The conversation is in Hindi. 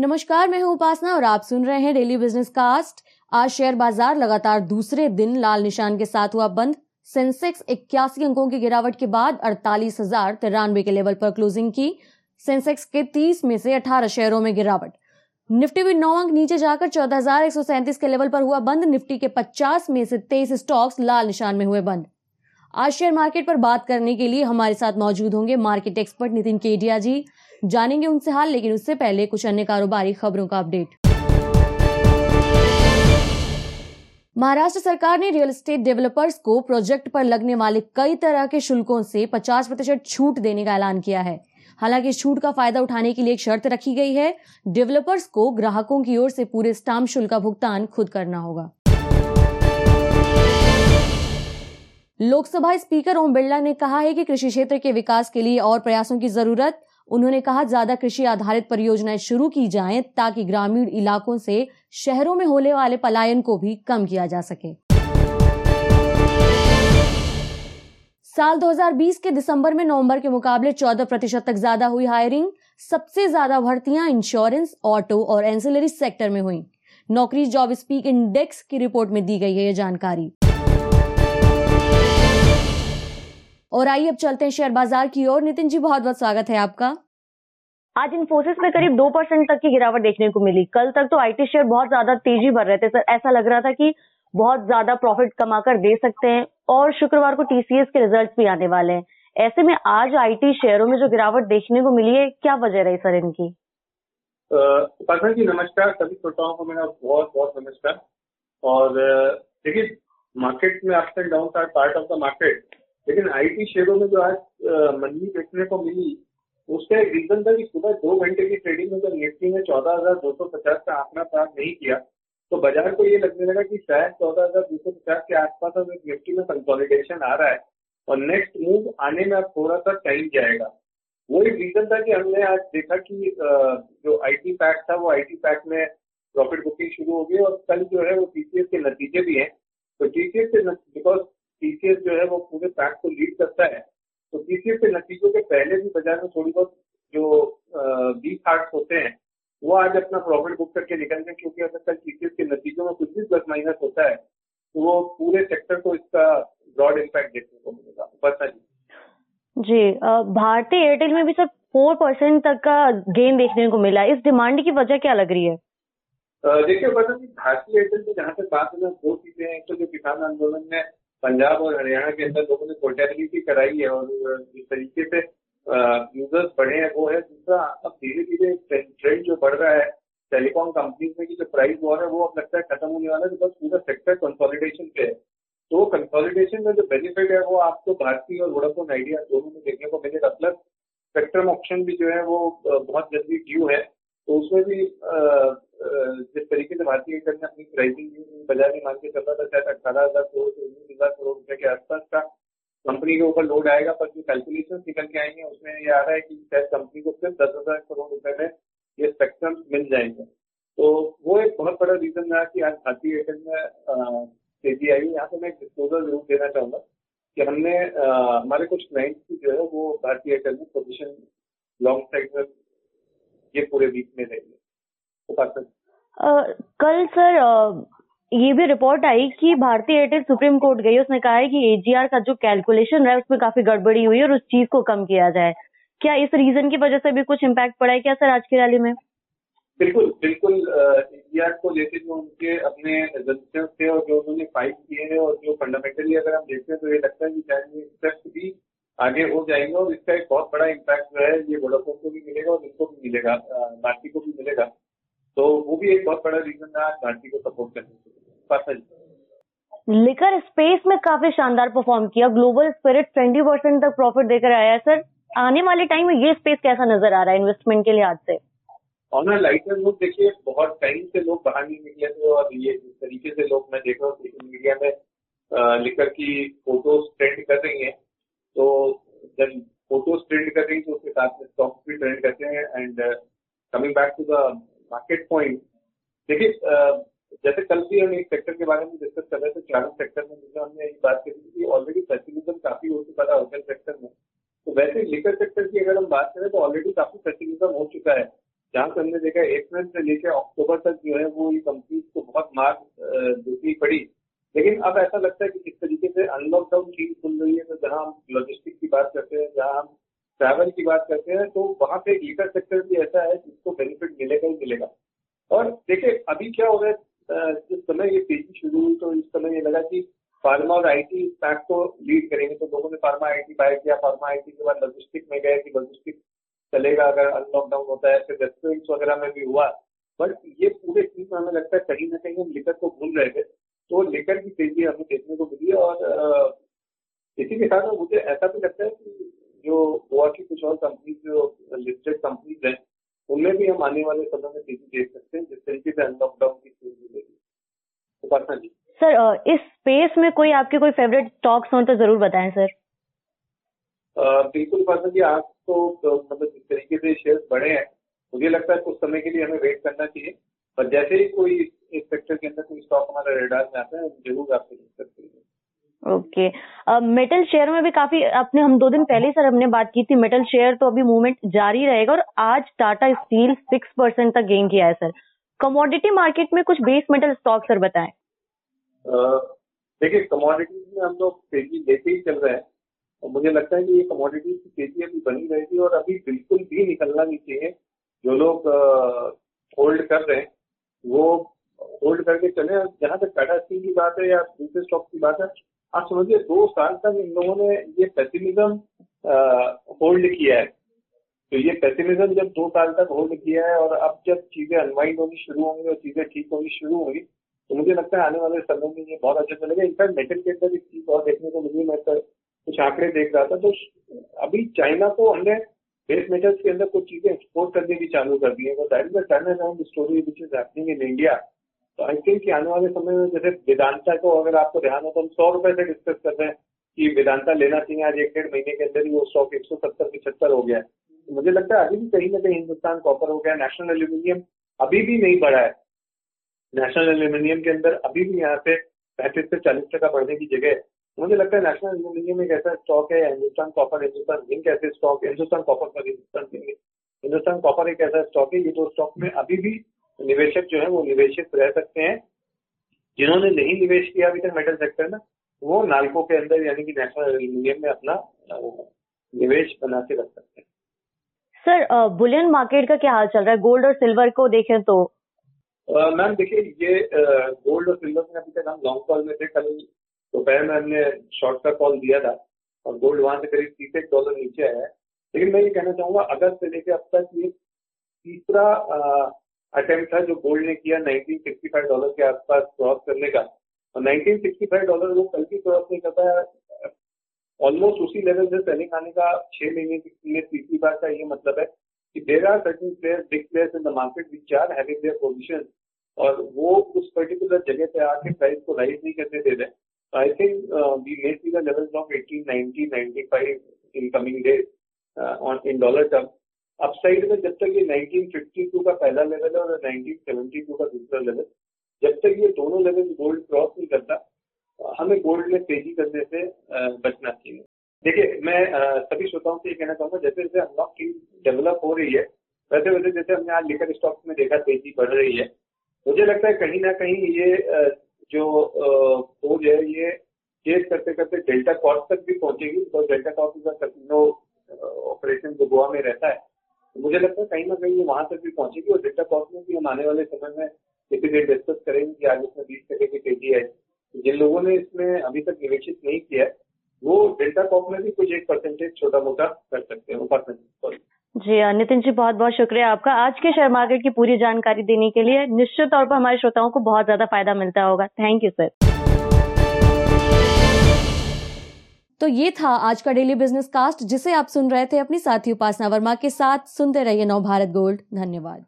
नमस्कार, मैं हूँ उपासना और आप सुन रहे हैं डेली बिज़नेस कास्ट आज शेयर बाज़ार लगातार दूसरे दिन लाल निशान के साथ हुआ बंद। सेंसेक्स इक्यासी अंकों की गिरावट के बाद अड़तालीस हज़ार तिरानवे के लेवल पर क्लोजिंग की। सेंसेक्स के 30 में से 18 शेयरों में गिरावट। निफ्टी भी नौ अंक नीचे जाकर चौदह के लेवल पर हुआ बंद। निफ्टी के 50 में से तेईस स्टॉक्स लाल निशान में हुए बंद। आज शेयर मार्केट पर बात करने के लिए हमारे साथ मौजूद होंगे मार्केट एक्सपर्ट नितिन केडिया जी। जानेंगे उनसे हाल, लेकिन उससे पहले कुछ अन्य कारोबारी खबरों का अपडेट। महाराष्ट्र सरकार ने रियल एस्टेट डेवलपर्स को प्रोजेक्ट पर लगने वाले कई तरह के शुल्कों से 50 प्रतिशत छूट देने का ऐलान किया है। हालाँकि इस छूट का फ़ायदा उठाने के लिए एक शर्त रखी गई है, डेवलपर्स को ग्राहकों की ओर से पूरे स्टाम्प शुल्क का भुगतान खुद करना होगा। लोकसभा स्पीकर ओम बिरला ने कहा है कि कृषि क्षेत्र के विकास के लिए और प्रयासों की ज़रूरत उन्होंने कहा, ज़्यादा कृषि आधारित परियोजनाएँ शुरू की जाएँ ताकि ग्रामीण इलाकों से शहरों में होने वाले पलायन को भी कम किया जा सके। साल 2020 के दिसंबर में नवंबर के मुकाबले 14 प्रतिशत तक ज़्यादा हुई हायरिंग। सबसे ज़्यादा भर्तियाँ इंश्योरेंस, ऑटो और एंसिलरी सेक्टर में हुई। नौकरी जॉब स्पीक इंडेक्स की रिपोर्ट में दी गई है यह जानकारी। और आइए अब चलते हैं शेयर बाज़ार की ओर। नितिन जी बहुत बहुत स्वागत है आपका। आज इन्फोसिस में करीब दो परसेंट तक की गिरावट देखने को मिली। कल तक तो आईटी शेयर बहुत ज़्यादा तेज़ी भर रहे थे। सर ऐसा लग रहा था कि बहुत ज़्यादा प्रॉफिट कमाकर दे सकते हैं और शुक्रवार को टीसीएस के रिज़ल्ट भी आने वाले हैं। ऐसे में आज आईटी शेयरों में जो गिरावट देखने को मिली है क्या वजह रही सर इनकी? उपासना जी नमस्कार। सभी श्रोताओं को मेरा बहुत बहुत नमस्कार। और देखिए मार्केट में ups and down are part of the market लेकिन आईटी शेयरों में जो आज मंदी देखने को मिली, उसका एक रीजन था कि सुबह दो घंटे की ट्रेडिंग में जब निफ्टी ने चौदह हज़ार दो सौ पचास का आंकड़ा प्राप्त नहीं किया तो बाज़ार को ये लगने लगा कि शायद चौदह हज़ार दो सौ पचास के आसपास अब निफ्टी में कंसोलिडेशन आ रहा है और नेक्स्ट मूव आने में अब थोड़ा सा टाइम जाएगा। वो एक रीजन था कि हमने आज देखा कि जो आईटी पैक था, वो आईटी पैक में प्रॉफिट बुकिंग शुरू हो गई और कल जो है वो टीसीएस के नतीजे भी हैं। तो टीसीएस के बिकॉज़ टीसीएस जो है वो पूरे पैक को लीड करता है। तो टीसीएस के नतीजों के पहले भी बाज़ार में थोड़ी बहुत जो वीक हार्ट होते हैं वो आज अपना प्रॉफिट बुक करके निकल गए क्योंकि अगर कल टीसीएस के नतीजों में कुछ भी प्लस माइनस होता है तो वो पूरे सेक्टर को इसका ब्रॉड इम्पैक्ट देखने को मिलेगा। बता जी जी भारतीय एयरटेल में भी सर फोर परसेंट तक का गेन देखने को मिला। इस डिमांड की वजह क्या लग रही है? देखिए बता भारतीय एयरटेल की जहाँ तक बात है दो चीज़ें हैं। तो जो किसान आंदोलन में पंजाब और हरियाणा के अंदर लोगों ने पोर्टेबिलिटी कराई है और जिस तरीके से यूज़र्स बढ़े हैं, वो है दूसरा, अब धीरे धीरे ट्रेंड जो बढ़ रहा है टेलीकॉम कंपनीज़ में की जो प्राइस वॉर है, वो अब लगता है खत्म होने वाला है बिकॉज़ पूरा सेक्टर कंसोलिडेशन पे है। तो कंसोलिडेशन में जो बेनिफिट है, वो आपको भारतीय और वोडाफोन आइडिया दोनों में देखने को मिलेगा प्लस स्पेक्ट्रम ऑप्शन भी जो है, वो बहुत जल्दी ड्यू है। तो उसमें भी जिस तरीके से भारतीय एयरटेल ने अपनी प्राइसिंग बाज़ार में मान के चल रहा था, शायद अठारह हज़ार करोड़ से हज़ार करोड़ रुपए के आसपास का कंपनी के ऊपर लोड आएगा, पर जो कैलकुलेशन निकल के आएँगे, उसमें ये आ रहा है कि शायद कंपनी को सिर्फ़ दस हज़ार करोड़ रुपए में ये स्पेक्ट्रम मिल जाएँगे। तो वो एक बहुत बड़ा रीजन रहा कि आज भारतीय एयरटेल में तेज़ी आई यहाँ पे मैं एक डिस्क्लोजर ज़रूर देना चाहूँगा कि हमने हमारे कुछ क्लाइंट्स की जो है वो भारतीय एयरटेल में पोजिशन लॉन्ग साइड में ये पूरे वीक में रहेगी कल सर ये भी रिपोर्ट आई कि भारतीय एयरटेल सुप्रीम कोर्ट गई, उसने कहा है कि एजीआर का जो कैलकुलेशन है, उसमें काफ़ी गड़बड़ी हुई है और उस चीज़ को कम किया जाए। क्या इस रीजन की वजह से भी कुछ इम्पैक्ट पड़ा है क्या सर आज की रैली में? बिल्कुल बिल्कुल एजीआर को लेकर जो उनके अपने थे और जो उन्होंने फ़ाइल किए हैं और जो फंडामेंटली अगर हम देखते हैं तो ये लगता है कि ये स्टेप्स भी आगे हो जाएँगे और इसका एक बहुत बड़ा इम्पैक्ट जो है, ये वोडाफोन को भी मिलेगा और इनको भी मिलेगा भारती को भी मिलेगा। तो वो भी एक बहुत बड़ा रीजन रहा भारती को सपोर्ट करने के लिकर स्पेस में काफ़ी शानदार परफॉर्म किया। ग्लोबल स्पिरिट ट्वेंटी परसेंट तक प्रॉफिट देकर आया है सर आने वाले टाइम में ये स्पेस कैसा नज़र आ रहा है इन्वेस्टमेंट के लिहाज से? ऑन लाइटर नोट देखिए बहुत टाइम से लोग बाहर नहीं निकले थे और ये जिस तरीके से लोग मैं देख रहा हूँ सोशल मीडिया में लिकर की फ़ोटोज़ ट्रेंड कर रही हैं। तो जब फ़ोटोज़ ट्रेंड कर रही तो उसके साथ में स्टॉक्स भी ट्रेंड करते हैं। And coming back to the market point देखिए जैसे कल भी हम एक सेक्टर के बारे में डिस्कस कर रहे थे ट्रैवल सेक्टर में जिसमें हमने यही बात करी थी कि ऑलरेडी फेसिलिज्म काफ़ी हो चुका था होटल सेक्टर में। तो वैसे लिकर सेक्टर की अगर हम बात करें तो ऑलरेडी काफ़ी फेसिलिज्म हो चुका है। जहाँ से हमने देखा अप्रैल से लेकर अक्टूबर तक जो है, वो ये कंपनी को बहुत मार दूसरी पड़ी। लेकिन अब ऐसा लगता है कि किस तरीके से अनलॉकडाउन चीज़ खुल रही है तो जहाँ हम लॉजिस्टिक की बात करते हैं, जहाँ हम ट्रैवल की बात करते हैं तो वहाँ पे लीकर सेक्टर भी ऐसा है जिसको बेनिफिट मिलेगा ही मिलेगा। और देखिए, अभी क्या हो रहा है जिस समय ये तेज़ी शुरू हुई तो इस समय ये लगा कि फार्मा और आईटी पैक को लीड करेंगे। तो लोगों ने फार्मा आईटी बाय किया। फार्मा आईटी के बाद लॉजिस्टिक में गए कि लॉजिस्टिक चलेगा अगर अनलॉकडाउन होता है, फिर रेस्टोरेंट्स वगैरह में भी हुआ। बट ये पूरे चीज़ में हमें लगता है कहीं ना कहीं हम लेकर को भूल रहे थे। तो लेकर की तेज़ी हमें देखने को मिली और इसी के साथ मुझे ऐसा भी लगता है कि जो गोवा की कुछ और कंपनी जो लिस्टेड कंपनीज़ हैं, उनमें भी हम आने वाले समय में तेज़ी देख सकते हैं, जिस तरीके से अनलॉकडाउन की तेज़ी मिलेगी उपासना जी सर इस स्पेस में कोई आपके कोई फेवरेट स्टॉक्स हो तो ज़रूर बताएँ सर बिल्कुल उपासना जी आप तो, तो मतलब जिस तरीके से शेयर बढ़े हैं मुझे लगता है कुछ समय के लिए हमें वेट करना चाहिए। पर जैसे ही कोई इस सेक्टर के अंदर कोई स्टॉक हमारे रेडार में आता है ज़रूर आपसे डिस्कस करेंगे। ओके मेटल शेयर में भी काफ़ी अपने हम दो दिन पहले सर हमने बात की थी मेटल शेयर तो अभी मूवमेंट जारी रहेगा और आज टाटा स्टील सिक्स परसेंट तक गेन किया है सर कमोडिटी मार्केट में कुछ बेस मेटल स्टॉक सर बताएँ। देखिए कमोडिटीज में हम लोग तेज़ी लेते ही चल रहे हैं। और मुझे लगता है कि ये कमोडिटीज की तेज़ी अभी बनी रहेगी और अभी बिल्कुल भी निकलना नहीं चाहिए। जो लोग होल्ड कर रहे हैं, वो होल्ड करके चले। जहाँ तक टाटा स्टील की बात है या दूसरे स्टॉक की बात है, आप समझिए, दो साल तक इन लोगों ने ये पेसिमिज्म होल्ड किया है। तो ये पेसिमिज्म जब दो साल तक होल्ड किया है और अब जब चीज़ें अनवाइंड होनी शुरू होंगी और चीज़ें ठीक होनी शुरू होंगी तो मुझे लगता है आने वाले समय में ये बहुत अच्छा चलेगा। इनफैक्ट मेटल के अंदर एक चीज़ और देखने को मिली, मैं तो कुछ आंकड़े देख रहा था तो अभी चाइना को हमने बेस मेटल्स के अंदर कुछ चीज़ें एक्सपोर्ट करने भी चालू कर दी है। तो story which is happening in India तो आई थिंक आने वाले समय में जैसे वेदांता को अगर आपको ध्यान हो तो हम सौ रुपए से डिस्कस कर रहे हैं कि वेदांता लेना चाहिए। आज एक डेढ़ महीने के अंदर ही वो स्टॉक एक सौ सत्तर पिछहत्तर हो गया। है तो मुझे लगता है अभी भी कहीं ना कहीं हिंदुस्तान कॉपर हो गया नेशनल एल्यूमिनियम अभी भी नहीं बढ़ा है। नेशनल एल्यूमिनियम के अंदर अभी भी यहाँ से पैंतीस से चालीस टका बढ़ने की जगह मुझे लगता है नेशनल एल्यूमिनियम एक ऐसा स्टॉक है हिंदुस्तान कॉपर हिंदुस्तान जिंक ऐसे स्टॉक हिंदुस्तान कॉपर पर हिंदुस्तान जिंक हिंदुस्तान कॉपर एक ऐसा स्टॉक है, ये दो स्टॉक में अभी भी निवेशक जो है वो निवेशित रह सकते हैं। जिन्होंने नहीं निवेश किया अभी तक मेटल सेक्टर में, वो नालको के अंदर यानी कि नेशनल एल्यूमिनियम में अपना निवेश बना के रख सकते हैं। सर बुलियन मार्केट का क्या हाल चल रहा है? गोल्ड और सिल्वर को देखें तो मैम देखिए, ये गोल्ड और सिल्वर में अभी तक हम लॉन्ग कॉल में थे, कल दोपहर में हमने शॉर्ट का कॉल दिया था और गोल्ड वहाँ से करीब तीस एक डॉलर नीचे आया है। लेकिन मैं ये कहना चाहूँगा, अगस्त से लेकर अब तक ये तीसरा अटेम्प्ट था जो गोल्ड ने किया 1965 डॉलर के आसपास क्रॉस करने का। और 1965 डॉलर वो कल भी क्रॉस नहीं करता ऑलमोस्ट उसी लेवल से सेलिंग आने का छह महीने के तीसरी बार का ये मतलब है कि there are certain players big players in the market which are having their position और वो उस पर्टिकुलर जगह पे आके प्राइस को राइज नहीं करने दे रहे I think we may see the levels of 18 90 95 in coming days on in dollar term upside में जब तक ये 1952 का पहला लेवल है और 1972 का दूसरा लेवल जब तक ये दोनों लेवल गोल्ड क्रॉस नहीं करता हमें गोल्ड में तेज़ी करने से बचना चाहिए। देखिए, मैं सभी श्रोताओं से ये कहना चाहूँगा, जैसे जैसे अनलॉक की डेवलप हो रही है, वैसे वैसे जैसे हमने आज लेकर स्टॉक्स में देखा तेज़ी बढ़ रही है। मुझे लगता है कहीं ना कहीं ये जो खोज है, ये चेज करते करते डेल्टा कॉस्ट तक भी पहुंचेगी तो Delta cost is casino operation जो गोवा में रहता है। तो मुझे लगता है कहीं ना कहीं ये वहाँ तक भी पहुंचेगी, और डेल्टा कॉस्ट में भी हम आने वाले समय में दिन डिस्कस करेंगे कि आज इसमें बीस टके की तेज़ी है जिन लोगों ने इसमें अभी तक निवेशित नहीं किया, वो डेल्टा कॉप में भी कुछ एक परसेंटेज छोटा मोटा कर सकते हैं वो परसेंटेज जी नितिन जी बहुत बहुत शुक्रिया आपका। आज के शेयर मार्केट की पूरी जानकारी देने के लिए निश्चित तौर पर हमारे श्रोताओं को बहुत ज़्यादा फ़ायदा मिलता होगा। थैंक यू सर तो ये था आज का डेली बिज़नेस कास्ट जिसे आप सुन रहे थे अपनी साथी उपासना वर्मा के साथ। सुनते रहिए नव भारत गोल्ड धन्यवाद।